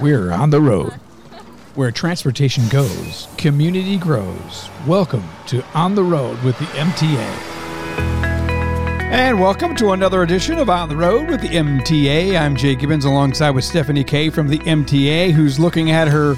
We're on the road. Where transportation goes, community grows. Welcome to On the Road with the MTA. And welcome to another edition of On the Road with the MTA. I'm Jay Gibbons alongside with Stephanie Kay from the MTA, who's looking at her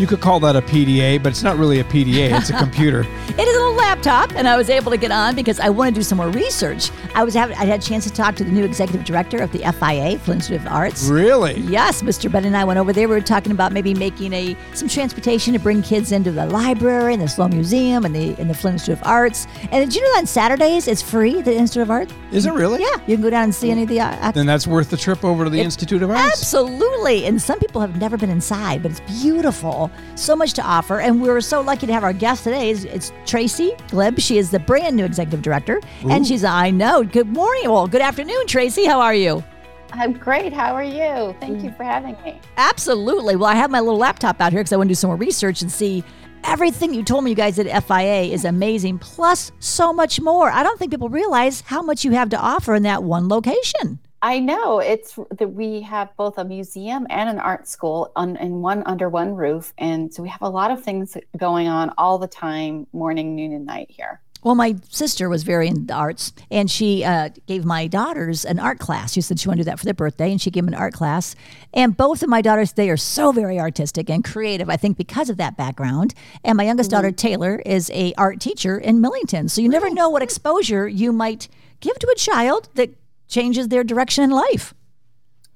you could call that a PDA, but it's not really a PDA, it's a computer. it is a little laptop, and I was able to get on because I want to do some more research. I was having, I had a chance to talk to the new executive director of the FIA, Flint Institute of Arts. Really? Yes, Mr. Ben and I went over there. We were talking about maybe making a some transportation to bring kids into the library and the Sloan Museum and the and the Flint Institute of Arts. And did you know that on Saturdays it's free, the Institute of Arts? Is it really? Yeah, you can go down and see any of the. Uh, then that's worth the trip over to the it, Institute of Arts. Absolutely, and some people have never been inside, but it's beautiful so much to offer. And we were so lucky to have our guest today. It's, it's Tracee Glab. She is the brand new executive director. Ooh. And she's, I know, good morning. Well, good afternoon, Tracy. How are you? I'm great. How are you? Thank mm. you for having me. Absolutely. Well, I have my little laptop out here because I want to do some more research and see everything you told me you guys at FIA is amazing, plus so much more. I don't think people realize how much you have to offer in that one location. I know it's that we have both a museum and an art school on, in one under one roof, and so we have a lot of things going on all the time, morning, noon, and night here. Well, my sister was very in the arts, and she uh, gave my daughters an art class. She said she wanted to do that for their birthday, and she gave them an art class. And both of my daughters, they are so very artistic and creative. I think because of that background. And my youngest mm-hmm. daughter Taylor is a art teacher in Millington. So you never know what exposure you might give to a child that changes their direction in life.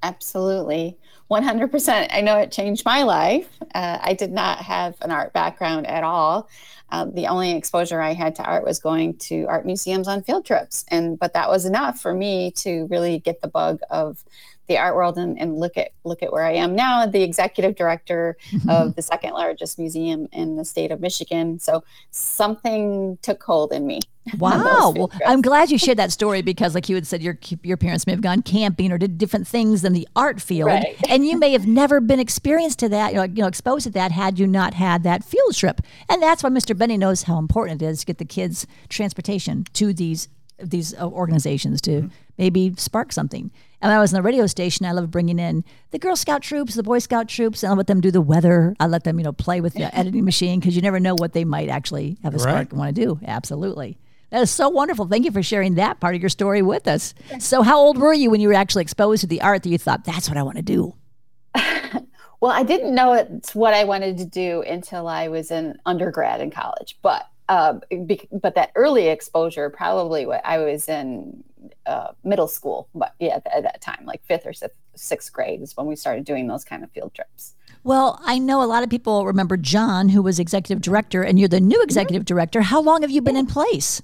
Absolutely. 100%. I know it changed my life. Uh, I did not have an art background at all. Uh, the only exposure I had to art was going to art museums on field trips, and but that was enough for me to really get the bug of the art world and, and look at look at where I am now, the executive director of the second largest museum in the state of Michigan. So something took hold in me. Wow. well, I'm glad you shared that story because, like you had said, your your parents may have gone camping or did different things in the art field, right. and you may have never been experienced to that, you know, you know, exposed to that had you not had that field trip. And that's why Mr. Benny knows how important it is to get the kids transportation to these these uh, organizations to mm-hmm. maybe spark something. And when I was in the radio station, I love bringing in the Girl Scout troops, the Boy Scout troops, and I let them do the weather. I let them, you know, play with the editing machine because you never know what they might actually have a spark right. and want to do. Absolutely. That is so wonderful. Thank you for sharing that part of your story with us. So, how old were you when you were actually exposed to the art that you thought, that's what I want to do? well, I didn't know it's what I wanted to do until I was in undergrad in college. But uh, but that early exposure probably what I was in uh, middle school, but yeah, at, that time, like fifth or sixth, sixth grade is when we started doing those kind of field trips. Well, I know a lot of people remember John, who was executive director, and you're the new mm-hmm. executive director. How long have you been in place?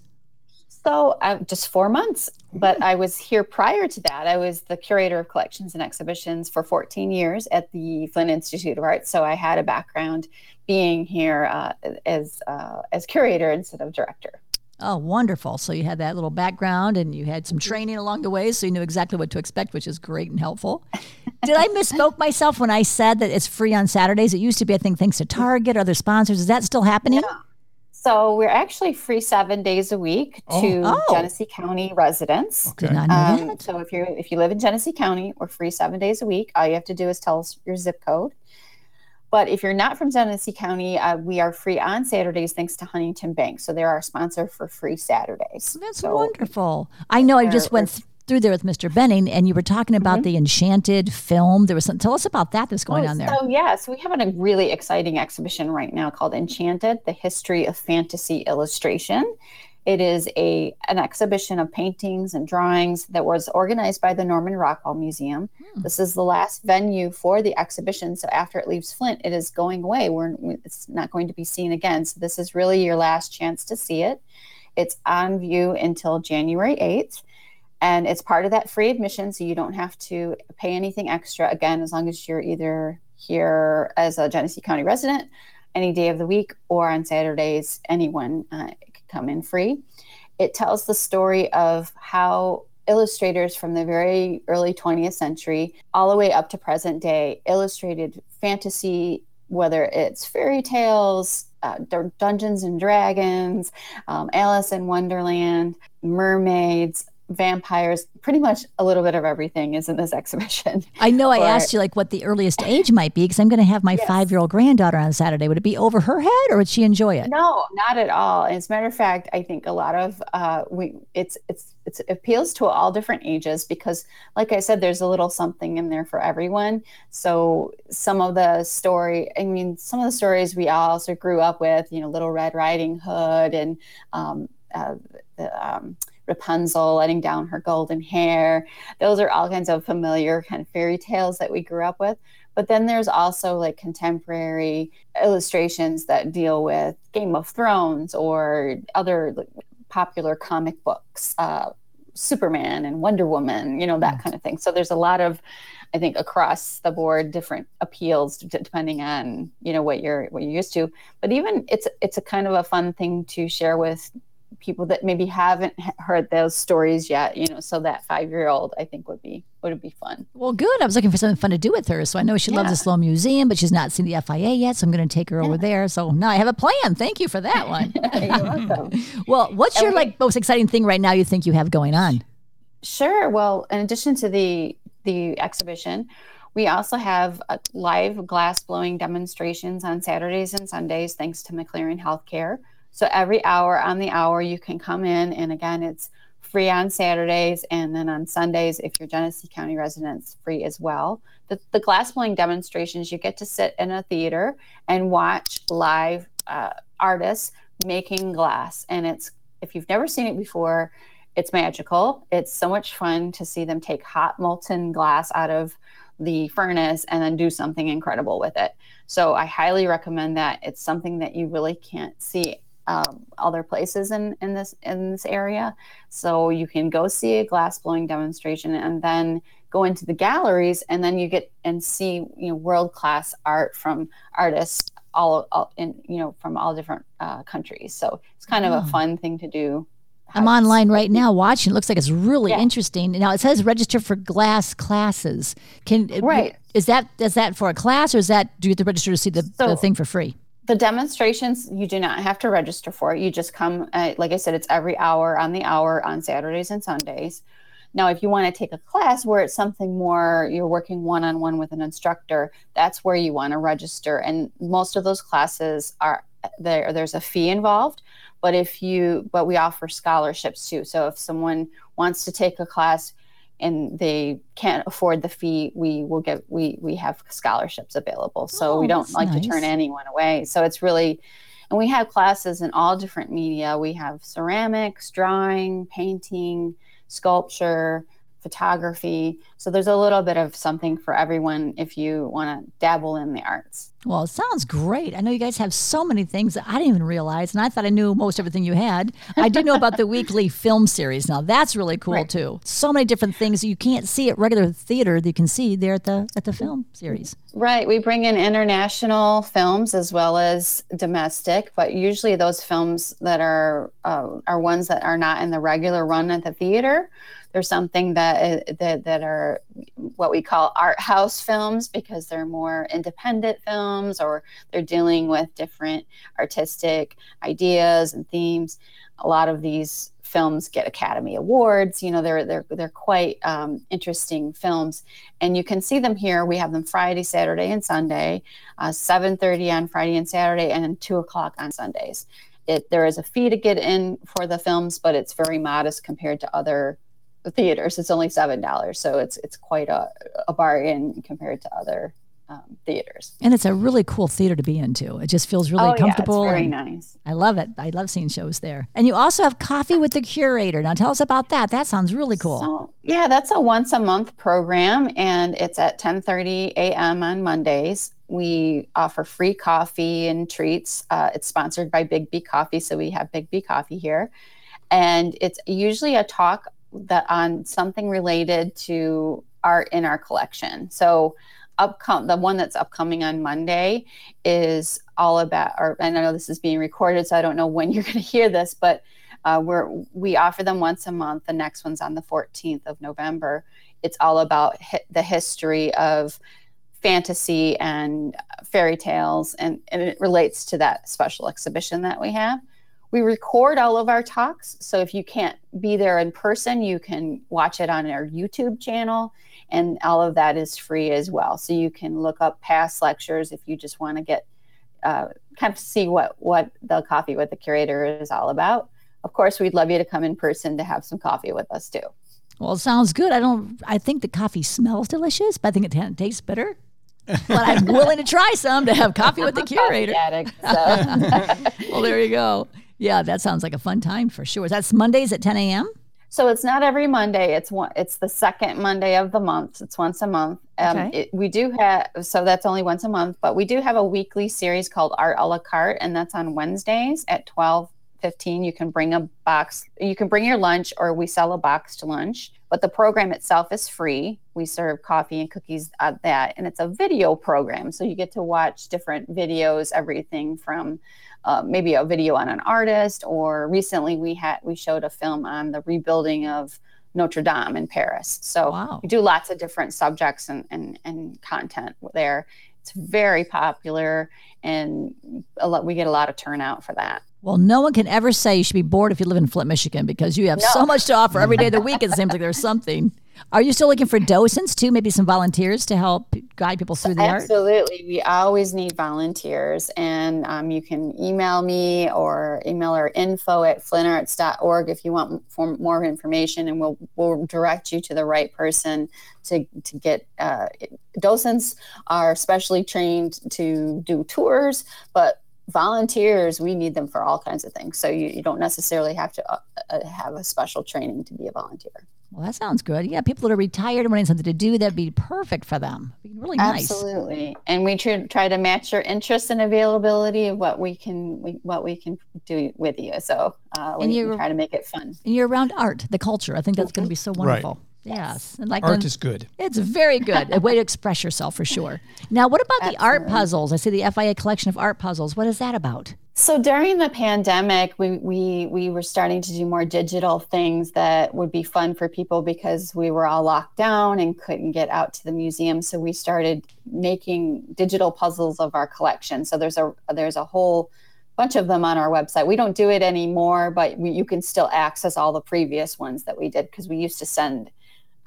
So, uh, just four months. But I was here prior to that. I was the curator of collections and exhibitions for 14 years at the Flint Institute of Arts. So I had a background being here uh, as uh, as curator instead of director. Oh, wonderful. So you had that little background and you had some mm-hmm. training along the way, so you knew exactly what to expect, which is great and helpful. Did I misspoke myself when I said that it's free on Saturdays? It used to be, I think, thanks to Target, other sponsors. Is that still happening? Yeah. So we're actually free seven days a week oh. to oh. Genesee County residents. Okay. Did um. So if you if you live in Genesee County, we're free seven days a week. All you have to do is tell us your zip code. But if you're not from Genesee County, uh, we are free on Saturdays thanks to Huntington Bank. So they're our sponsor for free Saturdays. That's so wonderful. I know I just went th- through there with Mr. Benning and you were talking about mm-hmm. the Enchanted film. There was some, tell us about that that's going oh, on there. So, yes, we have a really exciting exhibition right now called Enchanted, the history of fantasy illustration. It is a an exhibition of paintings and drawings that was organized by the Norman Rockwell Museum. Hmm. This is the last venue for the exhibition. So after it leaves Flint, it is going away. We're it's not going to be seen again. So this is really your last chance to see it. It's on view until January 8th. And it's part of that free admission, so you don't have to pay anything extra. Again, as long as you're either here as a Genesee County resident any day of the week or on Saturdays, anyone uh, come in free. It tells the story of how illustrators from the very early 20th century all the way up to present day illustrated fantasy, whether it's fairy tales, uh, Dungeons and Dragons, um, Alice in Wonderland, mermaids, vampires, pretty much a little bit of everything is in this exhibition. I know I asked you like what the earliest age might be because I'm going to have my yes. five year old granddaughter on Saturday. Would it be over her head or would she enjoy it? No, not at all. As a matter of fact, I think a lot of uh, we it's it's it's, it appeals to all different ages because, like I said, there's a little something in there for everyone. So some of the story, I mean, some of the stories we also grew up with, you know, Little Red Riding Hood and um, uh, the, um, Rapunzel letting down her golden hair. Those are all kinds of familiar kind of fairy tales that we grew up with. But then there's also like contemporary illustrations that deal with Game of Thrones or other popular comic books, uh, Superman and Wonder Woman, you know, that kind of thing. So there's a lot of, I think, across the board, different appeals depending on you know what you're what you're used to. But even it's it's a kind of a fun thing to share with people that maybe haven't heard those stories yet you know so that five year old i think would be would be fun. Well good. I was looking for something fun to do with her so i know she yeah. loves the sloan museum but she's not seen the fia yet so i'm going to take her yeah. over there. So now i have a plan. Thank you for that one. Well what's and your we, like most exciting thing right now you think you have going on? Sure. Well in addition to the the exhibition we also have uh, live glass blowing demonstrations on Saturdays and Sundays, thanks to McLaren Healthcare. So every hour on the hour, you can come in. And again, it's free on Saturdays. And then on Sundays, if you're Genesee County residents, free as well. The, the glass blowing demonstrations, you get to sit in a theater and watch live uh, artists making glass. And it's, if you've never seen it before, it's magical. It's so much fun to see them take hot molten glass out of the furnace and then do something incredible with it. So I highly recommend that. It's something that you really can't see um, other places in, in this in this area. So you can go see a glass blowing demonstration and then go into the galleries and then you get and see you know world class art from artists all, all in you know from all different uh, countries. So it's kind of a oh. fun thing to do. I'm online right now watching. It looks like it's really yeah. interesting. Now it says register for glass classes. Can right is that is that for a class or is that do you have to register to see the, so, the thing for free? The demonstrations you do not have to register for you just come uh, like i said it's every hour on the hour on saturdays and sundays. Now if you want to take a class where it's something more you're working one-on-one with an instructor that's where you want to register. And most of those classes are there there's a fee involved but if you but we offer scholarships too. So if someone wants to take a class and they can't afford the fee, we will get we we have scholarships available. So oh, we don't like nice. to turn anyone away. So it's really and we have classes in all different media. We have ceramics, drawing, painting, sculpture, photography. So there's a little bit of something for everyone if you want to dabble in the arts. Well, it sounds great. I know you guys have so many things that I didn't even realize, and I thought I knew most everything you had. I did know about the weekly film series. Now that's really cool right. too. So many different things you can't see at regular theater that you can see there at the at the film series. Right. We bring in international films as well as domestic, but usually those films that are uh, are ones that are not in the regular run at the theater there's something that uh, that that are what we call art house films because they're more independent films or they're dealing with different artistic ideas and themes. A lot of these films get Academy Awards. You know, they're they're they're quite um, interesting films, and you can see them here. We have them Friday, Saturday, and Sunday, uh, 7:30 on Friday and Saturday, and two o'clock on Sundays. It, there is a fee to get in for the films, but it's very modest compared to other theaters. It's only seven dollars, so it's it's quite a, a bargain compared to other um, theaters. And it's a really cool theater to be into. It just feels really oh, comfortable. Yeah, very nice. I love it. I love seeing shows there. And you also have coffee with the curator. Now tell us about that. That sounds really cool. So, yeah, that's a once a month program, and it's at 10:30 a.m. on Mondays. We offer free coffee and treats. Uh, it's sponsored by Bigby Coffee, so we have Bigby Coffee here, and it's usually a talk that on something related to art in our collection. So upcom the one that's upcoming on Monday is all about or I know this is being recorded so I don't know when you're going to hear this but uh, we're we offer them once a month. The next one's on the 14th of November. It's all about hi- the history of fantasy and fairy tales and, and it relates to that special exhibition that we have we record all of our talks. So if you can't be there in person, you can watch it on our YouTube channel. And all of that is free as well. So you can look up past lectures if you just want to get uh, kind of see what, what the coffee with the curator is all about. Of course, we'd love you to come in person to have some coffee with us too. Well, it sounds good. I don't. I think the coffee smells delicious, but I think it tastes better but I'm willing to try some to have coffee with the curator. Addict, so. well, there you go. Yeah, that sounds like a fun time for sure. That's Mondays at 10 a.m. So it's not every Monday. It's one. It's the second Monday of the month. It's once a month. Um, okay. It, we do have so that's only once a month, but we do have a weekly series called Art a la carte, and that's on Wednesdays at 12 15 you can bring a box you can bring your lunch or we sell a box to lunch but the program itself is free we serve coffee and cookies at that and it's a video program so you get to watch different videos everything from uh, maybe a video on an artist or recently we had we showed a film on the rebuilding of notre dame in paris so wow. we do lots of different subjects and, and, and content there it's very popular and a lot, we get a lot of turnout for that well, no one can ever say you should be bored if you live in Flint, Michigan, because you have no. so much to offer every day of the week. It seems like there's something. Are you still looking for docents too? Maybe some volunteers to help guide people through the Absolutely. art? Absolutely. We always need volunteers. And um, you can email me or email our info at flintarts.org if you want more information, and we'll, we'll direct you to the right person to, to get. Uh, docents are specially trained to do tours, but volunteers we need them for all kinds of things so you, you don't necessarily have to uh, uh, have a special training to be a volunteer well that sounds good. Yeah people that are retired and wanting something to do that'd be perfect for them. Really nice. Absolutely. And we tr- try to match your interest and availability of what we can we, what we can do with you. So uh, we, and you try to make it fun. And you're around art the culture. I think that's going to be so wonderful. Right. Yes, and like art is good. It's very good. A way to express yourself for sure. Now, what about Absolutely. the art puzzles? I see the FIA collection of art puzzles. What is that about? So during the pandemic, we we we were starting to do more digital things that would be fun for people because we were all locked down and couldn't get out to the museum. So we started making digital puzzles of our collection. So there's a there's a whole bunch of them on our website. We don't do it anymore, but we, you can still access all the previous ones that we did because we used to send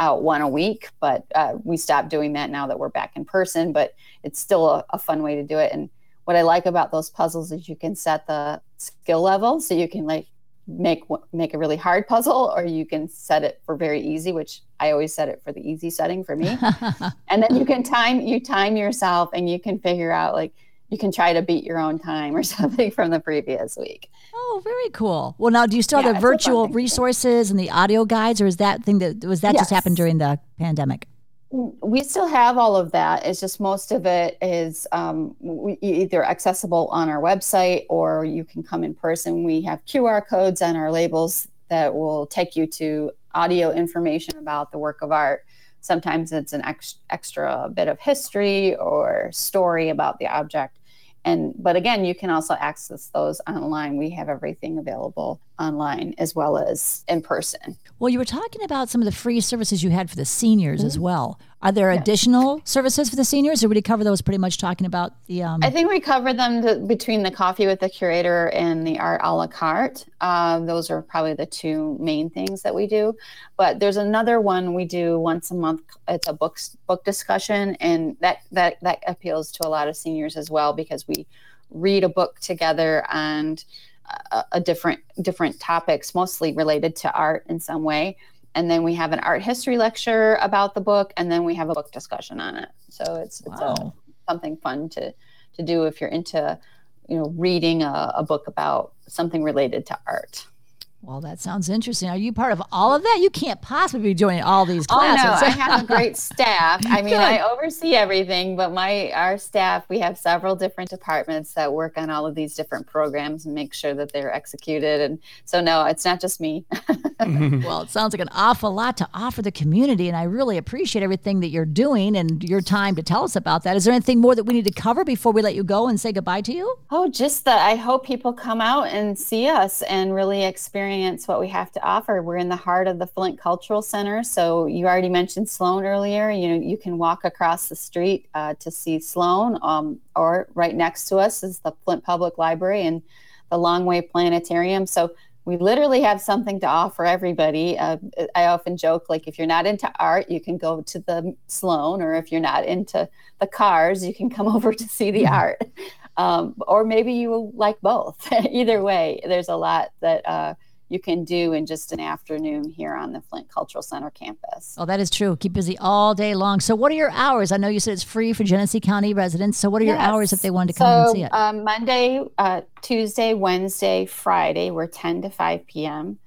out one a week, but uh, we stopped doing that now that we're back in person. But it's still a, a, fun way to do it. And what I like about those puzzles is you can set the skill level, so you can like make make a really hard puzzle, or you can set it for very easy, which I always set it for the easy setting for me. and then you can time you time yourself, and you can figure out like you can try to beat your own time or something from the previous week. Oh, very cool. Well, now do you still yeah, have the virtual resources and the audio guides, or is that thing that was that yes. just happened during the pandemic? We still have all of that. It's just most of it is um, we, either accessible on our website or you can come in person. We have QR codes on our labels that will take you to audio information about the work of art. Sometimes it's an ex- extra bit of history or story about the object and but again you can also access those online. We have everything available online as well as in person. Well you were talking about some of the free services you had for the seniors mm-hmm. as well. Are there additional services for the seniors or would you cover those pretty much talking about the um... i think we covered them to, between the coffee with the curator and the art a la carte. Uh, those are probably the two main things that we do. But there's another one we do once a month. It's a book book discussion and that that that appeals to a lot of seniors as well because we read a book together and a, a different different topics, mostly related to art in some way. And then we have an art history lecture about the book, and then we have a book discussion on it. So it's, it's wow. a, something fun to to do if you're into you know reading a, a book about something related to art. Well, that sounds interesting. Are you part of all of that? You can't possibly be joining all these classes. Oh no, I have a great staff. I mean, I oversee everything, but my our staff, we have several different departments that work on all of these different programs and make sure that they're executed. And so, no, it's not just me. well, it sounds like an awful lot to offer the community, and I really appreciate everything that you're doing and your time to tell us about that. Is there anything more that we need to cover before we let you go and say goodbye to you? Oh, just that I hope people come out and see us and really experience experience what we have to offer. We're in the heart of the Flint Cultural Center. So you already mentioned Sloan earlier. You know, you can walk across the street uh, to see Sloan, um, or right next to us is the Flint Public Library, and the Longway Planetarium. So we literally have something to offer everybody. Uh, I often joke, like, if you're not into art, you can go to the Sloan, or if you're not into the cars, you can come over to see the mm-hmm. art. Um, or maybe you like both. Either way, there's a lot that uh, you can do in just an afternoon here on the Flint Cultural Center campus. Oh, that is true. Keep busy all day long. So, what are your hours? I know you said it's free for Genesee County residents. So, what are your hours if they wanted to come so, and see it? Um, Monday, uh, Tuesday, Wednesday, Friday, we're 10 to 5 p.m.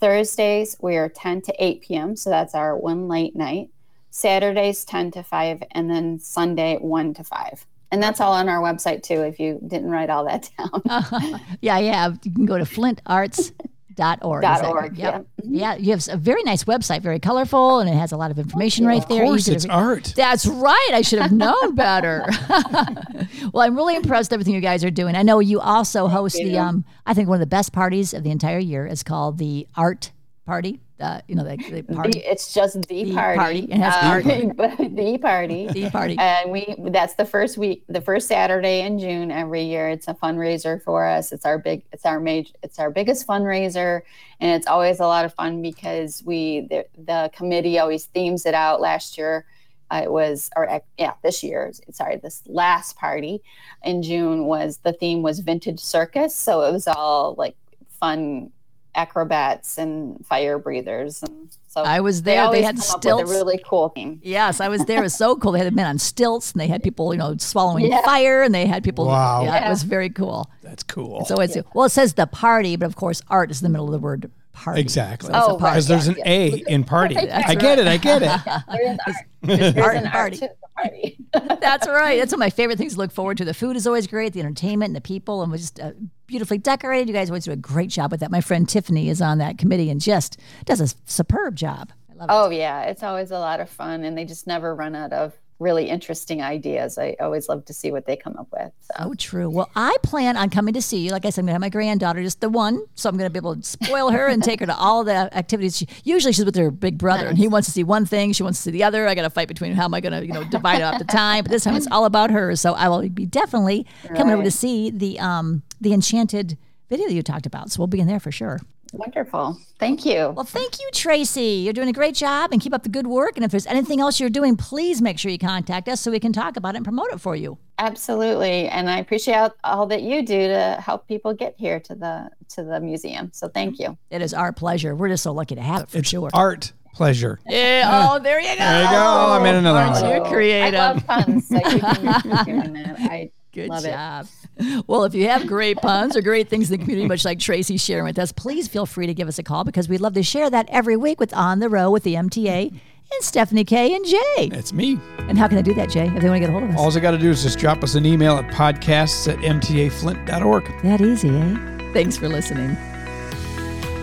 Thursdays, we are 10 to 8 p.m. So, that's our one late night. Saturdays, 10 to 5, and then Sunday, 1 to 5. And that's all on our website too, if you didn't write all that down. uh, yeah, yeah. You can go to Flint Arts Dot org. Dot org. Yep. Yeah. Mm-hmm. Yeah. You have a very nice website, very colorful, and it has a lot of information right there. Of course, it's art. That's right. I should have known better. well, I'm really impressed with everything you guys are doing. I know you also host the um, I think one of the best parties of the entire year is called the Art Party uh, you know, the, the party. The, it's just the, the party. party. It has um, party. the party. The party. And we that's the first week, the first Saturday in June every year. It's a fundraiser for us. It's our big, it's our major, it's our biggest fundraiser, and it's always a lot of fun because we the, the committee always themes it out. Last year, uh, it was or yeah, this year, sorry, this last party in June was the theme was vintage circus. So it was all like fun acrobats and fire breathers. And so I was there. They, they had stilts. a really cool thing. Yes, I was there. It was so cool. They had men on stilts, and they had people, you know, swallowing yeah. fire, and they had people. Wow, yeah, yeah, it was very cool. That's cool. So it's well, it says the party, but of course, art is in the middle of the word party. Exactly. So oh, because there's an A in party. I get it. I get it. There's, art an party. party. That's right. That's one of my favorite things to look forward to. The food is always great, the entertainment and the people, and was just uh, beautifully decorated. You guys always do a great job with that. My friend Tiffany is on that committee and just does a superb job. I oh it. Oh, yeah, it's always a lot of fun, and they just never run out of really interesting ideas. I always love to see what they come up with. So. Oh, true. Well, I plan on coming to see you. Like I said, I'm going to have my granddaughter, just the one. So I'm going to be able to spoil her and take her to all the activities. She, usually she's with her big brother nice. and he wants to see one thing. She wants to see the other. I got to fight between how am I going to, you know, divide up the time. But this time it's all about her. So I will be definitely right. coming over to see the, um, the Enchanted video that you talked about. So we'll be in there for sure. Wonderful. Thank you. Well, thank you, Tracee. You're doing a great job and keep up the good work. And if there's anything else you're doing, please make sure you contact us so we can talk about it and promote it for you. Absolutely. And I appreciate all that you do to help people get here to the to the museum. So thank you. It is our pleasure. We're just so lucky to have it for it's sure. Art pleasure. Yeah. Oh, there you go. There you go. I'm in another Aren't one. you creative? I love puns. So you can keep doing that. I Good Love job. It. Well, if you have great puns or great things in the community, much like Tracee sharing with us, please feel free to give us a call because we'd love to share that every week with On the Row with the MTA and Stephanie K and Jay. It's me. And how can I do that, Jay, if they want to get a hold of us? All they got to do is just drop us an email at podcasts at mtaflint.org. That easy, eh? Thanks for listening.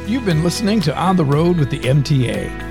You've been listening to On the Road with the MTA.